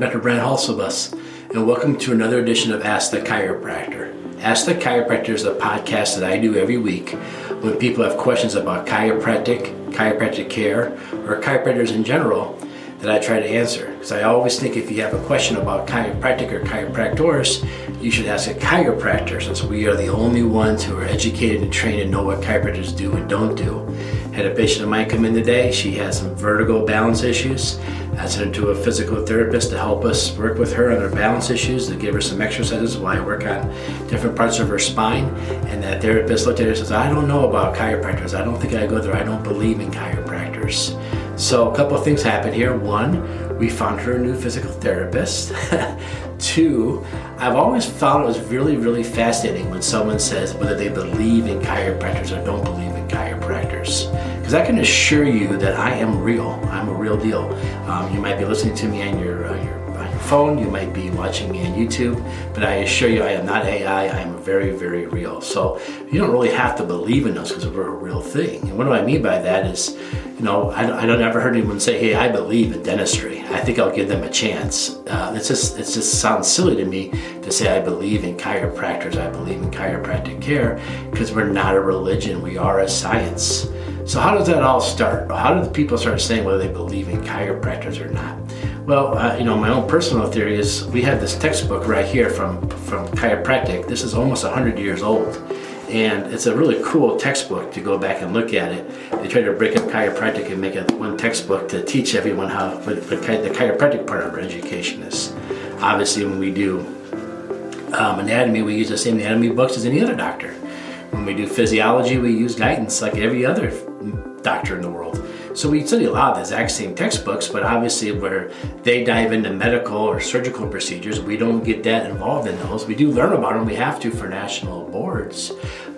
I'm Dr. Brent Halsabus, and welcome to another edition of Ask the Chiropractor. Ask the Chiropractor is a podcast that I do every week when people have questions about chiropractic, chiropractic care, or chiropractors in general that I try to answer. Because I always think if you have a question about chiropractic or chiropractors, you should ask a chiropractor since we are the only ones who are educated and trained and know what chiropractors do and don't do. Had a patient of mine come in today, she has some vertigo balance issues. I sent her to a physical therapist to help us work with her on her balance issues, to give her some exercises while I work on different parts of her spine. And that therapist looked at her and says, I don't know about chiropractors. I don't think I go there. I don't believe in chiropractors. So a couple of things happened here. One, we found her a new physical therapist. Two, I've always found it was really, really fascinating when someone says whether they believe in chiropractors or don't believe in chiropractors. Because I can assure you that I am real. I'm a real deal. Um, you might be listening to me on your, uh, your phone, you might be watching me on YouTube, but I assure you I am not AI. I am very, very real. So you don't really have to believe in us because we're a real thing. And what do I mean by that is you know, I, I don't ever heard anyone say, "Hey, I believe in dentistry." I think I'll give them a chance. Uh, it's just it just sounds silly to me to say I believe in chiropractors. I believe in chiropractic care because we're not a religion. We are a science. So how does that all start? How do the people start saying whether they believe in chiropractors or not? Well, uh, you know, my own personal theory is we have this textbook right here from from chiropractic. This is almost 100 years old and it's a really cool textbook to go back and look at it. They try to break up chiropractic and make it one textbook to teach everyone how what, what the chiropractic part of our education is. Obviously, when we do um, anatomy, we use the same anatomy books as any other doctor. When we do physiology, we use Guyton's like every other doctor in the world. So we study a lot of the exact same textbooks, but obviously where they dive into medical or surgical procedures, we don't get that involved in those. We do learn about them, we have to for national boards,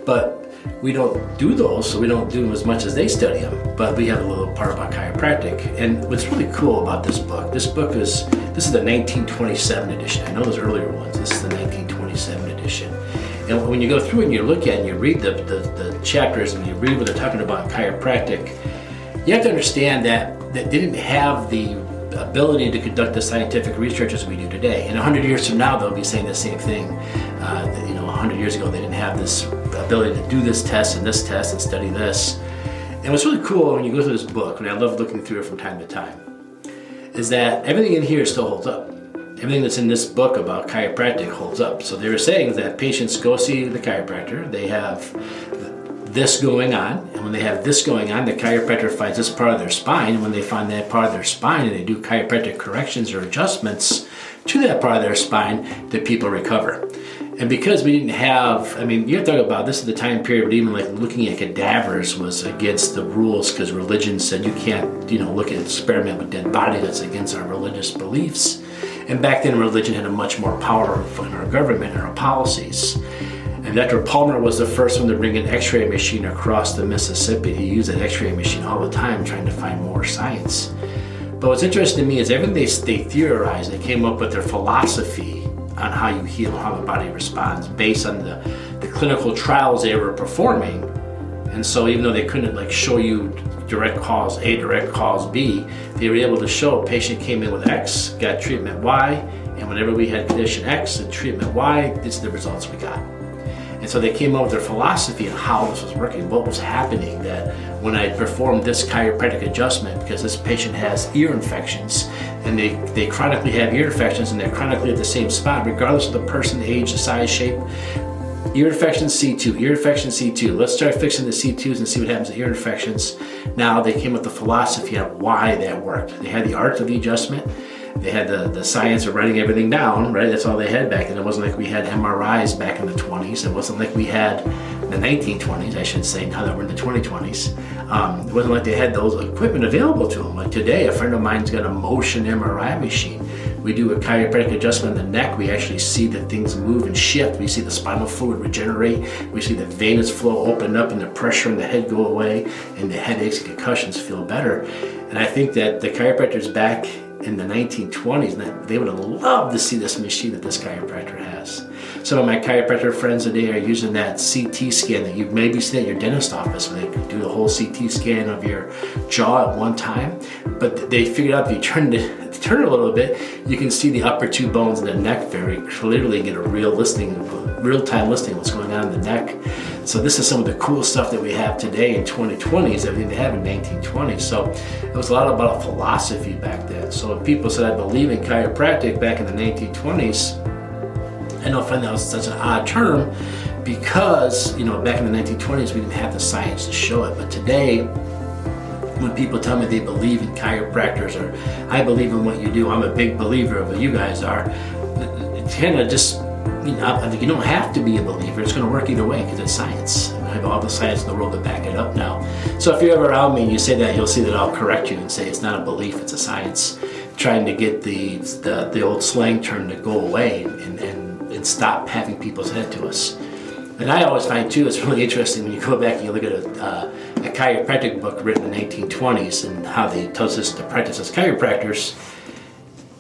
but we don't do those, so we don't do them as much as they study them. But we have a little part about chiropractic. And what's really cool about this book, this book is this is the 1927 edition. I know there's earlier ones. This is the 1927 edition. And when you go through and you look at and you read the, the, the chapters and you read what they're talking about in chiropractic, you have to understand that, that didn't have the ability to conduct the scientific research as we do today. And 100 years from now, they'll be saying the same thing. Uh, you know, 100 years ago, they didn't have this ability to do this test and this test and study this. And what's really cool when you go through this book, and I love looking through it from time to time, is that everything in here still holds up. Everything that's in this book about chiropractic holds up. So they were saying that patients go see the chiropractor, they have this going on. And when they have this going on, the chiropractor finds this part of their spine. And when they find that part of their spine and they do chiropractic corrections or adjustments to that part of their spine, the people recover. And because we didn't have, I mean, you have to talk about this is the time period where even like looking at cadavers was against the rules because religion said you can't, you know, look at experiment with dead bodies. That's against our religious beliefs. And back then, religion had a much more power in our government and our policies. And Dr. Palmer was the first one to bring an x ray machine across the Mississippi. He used an x ray machine all the time trying to find more science. But what's interesting to me is everything they, they theorized, they came up with their philosophy on how you heal, how the body responds based on the, the clinical trials they were performing. And so even though they couldn't like show you direct cause A, direct cause B, they were able to show a patient came in with X, got treatment Y, and whenever we had condition X and treatment Y, this is the results we got. And so they came up with their philosophy on how this was working, what was happening. That when I performed this chiropractic adjustment, because this patient has ear infections, and they, they chronically have ear infections and they're chronically at the same spot, regardless of the person, age, the size, shape. Ear infection C2, ear infection C2. Let's start fixing the C2s and see what happens to ear infections. Now they came up with the philosophy on why that worked. They had the art of the adjustment they had the, the science of writing everything down, right? That's all they had back then. It wasn't like we had MRIs back in the 20s. It wasn't like we had the 1920s, I should say, now that we're in the 2020s. Um, it wasn't like they had those equipment available to them. Like today, a friend of mine's got a motion MRI machine. We do a chiropractic adjustment in the neck. We actually see that things move and shift. We see the spinal fluid regenerate. We see the venous flow open up and the pressure in the head go away and the headaches and concussions feel better. And I think that the chiropractors back in the 1920s, they would have loved to see this machine that this chiropractor has. Some of my chiropractor friends today are using that CT scan that you've maybe seen at your dentist office where they do the whole CT scan of your jaw at one time. But they figured out if you turn it, turn it a little bit, you can see the upper two bones in the neck very clearly. Get a real listing, real time listing of what's going on in the neck. So this is some of the cool stuff that we have today in 2020 is everything they have in 1920. So it was a lot about a philosophy back then. So people said I believe in chiropractic back in the 1920s, I don't find that was such an odd term because you know back in the 1920s we didn't have the science to show it, but today when people tell me they believe in chiropractors or I believe in what you do, I'm a big believer of what you guys are. Kind of just, you know, you don't have to be a believer. It's going to work either way because it's science. I have all the science in the world to back it up now. So if you're ever around me and you say that, you'll see that I'll correct you and say it's not a belief, it's a science. Trying to get the the, the old slang term to go away and, and, and stop having people's head to us. And I always find too, it's really interesting when you go back and you look at a, uh, a chiropractic book written in the 1920s and how they tells us to practice as chiropractors.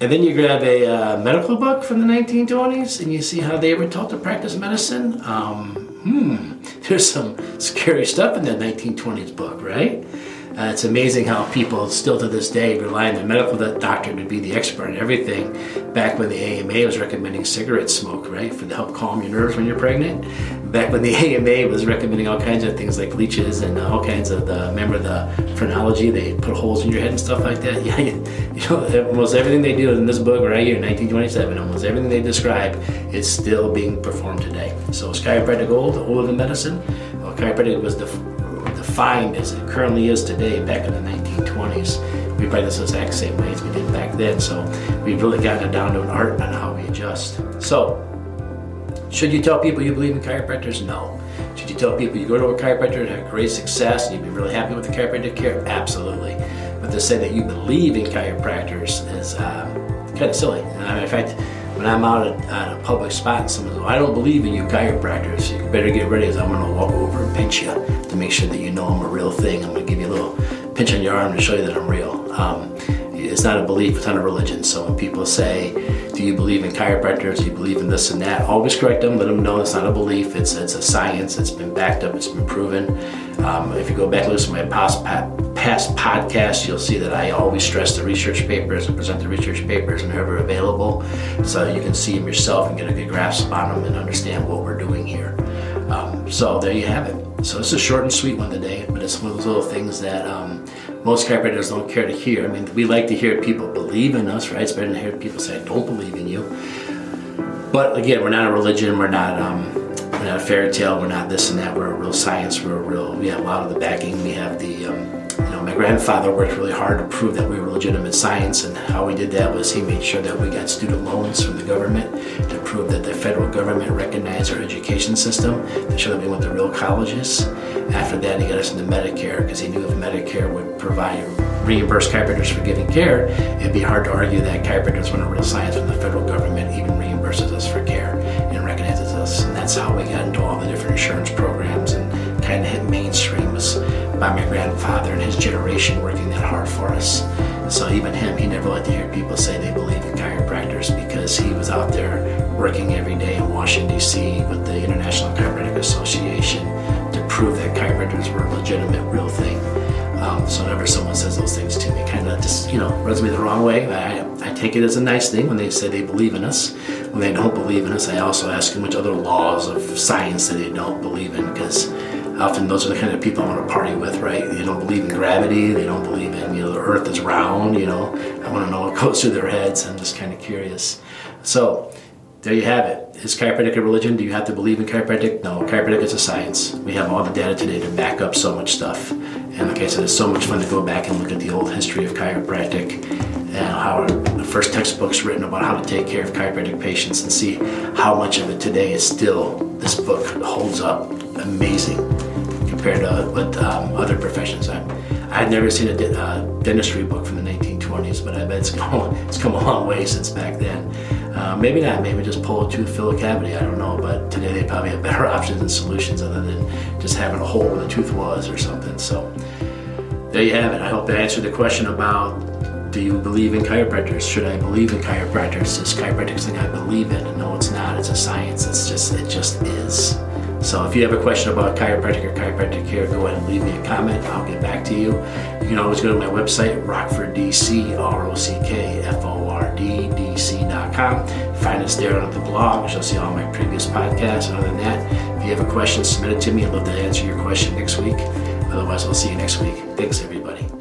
And then you grab a uh, medical book from the 1920s and you see how they were taught to practice medicine. Um, hmm, there's some scary stuff in that 1920s book, right? Uh, it's amazing how people still to this day rely on the medical doctor to be the expert in everything. Back when the AMA was recommending cigarette smoke, right, for to help calm your nerves when you're pregnant. Back when the AMA was recommending all kinds of things like leeches and uh, all kinds of the remember the phrenology, they put holes in your head and stuff like that. Yeah, you know, almost everything they do in this book right here, 1927, almost everything they describe is still being performed today. So is chiropractic old, older than medicine? Well, chiropractic was the defined as it currently is today back in the 1920s. We practice the exact same way as we did back then, so we've really gotten it down to an art on how we adjust. So, should you tell people you believe in chiropractors? No. Should you tell people you go to a chiropractor and have great success and you'd be really happy with the chiropractic care? Absolutely. But to say that you believe in chiropractors is um, kind of silly. I mean, in fact, when I'm out at, at, a public spot and someone says, I don't believe in you chiropractors, you better get ready as I'm going to walk over and pinch you to make sure that you know I'm a real thing. I'm going to give you a little pinch on your arm to show you that I'm real. Um, it's not a belief, it's not a religion. So when people say, Do you believe in chiropractors? Do you believe in this and that? Always correct them, let them know it's not a belief, it's, it's a science, it's been backed up, it's been proven. Um, if you go back and listen to my past, past podcasts, you'll see that I always stress the research papers and present the research papers whenever available so you can see them yourself and get a good grasp on them and understand what we're doing here. Um, so there you have it. So it's a short and sweet one today, but it's one of those little things that um, most chiropractors don't care to hear. I mean, we like to hear people believe in us, right? It's better than hear people say, I don't believe in you. But again, we're not a religion, we're not um, we're not a fairy tale, we're not this and that, we're a real science, we're a real, we have a lot of the backing, we have the, um, my grandfather worked really hard to prove that we were legitimate science, and how we did that was he made sure that we got student loans from the government to prove that the federal government recognized our education system, to show that we went to real colleges. After that, he got us into Medicare because he knew if Medicare would provide reimburse chiropractors for giving care, it'd be hard to argue that chiropractors weren't real science when the federal government even reimburses us for care and recognizes us. And that's how we got into all the different insurance programs and kind of hit mainstream by my grandfather and his generation working that hard for us. So even him, he never liked to hear people say they believe in chiropractors because he was out there working every day in Washington D.C. with the International Chiropractic Association to prove that chiropractors were a legitimate, real thing. Um, so whenever someone says those things to me, kind of just you know rubs me the wrong way. I, I take it as a nice thing when they say they believe in us. When they don't believe in us, I also ask them which other laws of science that they don't believe in because often those are the kind of people I want to party with, right? They don't believe in gravity. They don't believe in, you know, the earth is round, you know. I want to know what goes through their heads. I'm just kind of curious. So, there you have it. Is chiropractic a religion? Do you have to believe in chiropractic? No, chiropractic is a science. We have all the data today to back up so much stuff. And like I said, it's so much fun to go back and look at the old history of chiropractic and how the first textbooks written about how to take care of chiropractic patients and see how much of it today is still, this book holds up amazing compared to what um, other professions. I, I had never seen a uh, dentistry book from the 1920s, but I bet it's come, it's come a long way since back then. Uh, maybe not, maybe just pull a tooth, fill a cavity, I don't know, but today they probably have better options and solutions other than just having a hole where the tooth was or something. So there you have it. I hope that answered the question about do you believe in chiropractors? Should I believe in chiropractors? Is chiropractic something I believe in? No, it's not. It's a science. It's just, it just is. So if you have a question about chiropractic or chiropractic care, go ahead and leave me a comment. I'll get back to you. You can always go to my website, Rockford DC, R O C K F O R D D C.com. Find us there on the blog, you'll see all my previous podcasts. And other than that, if you have a question, submit it to me. I'd love to answer your question next week. Otherwise, we'll see you next week. Thanks, everybody.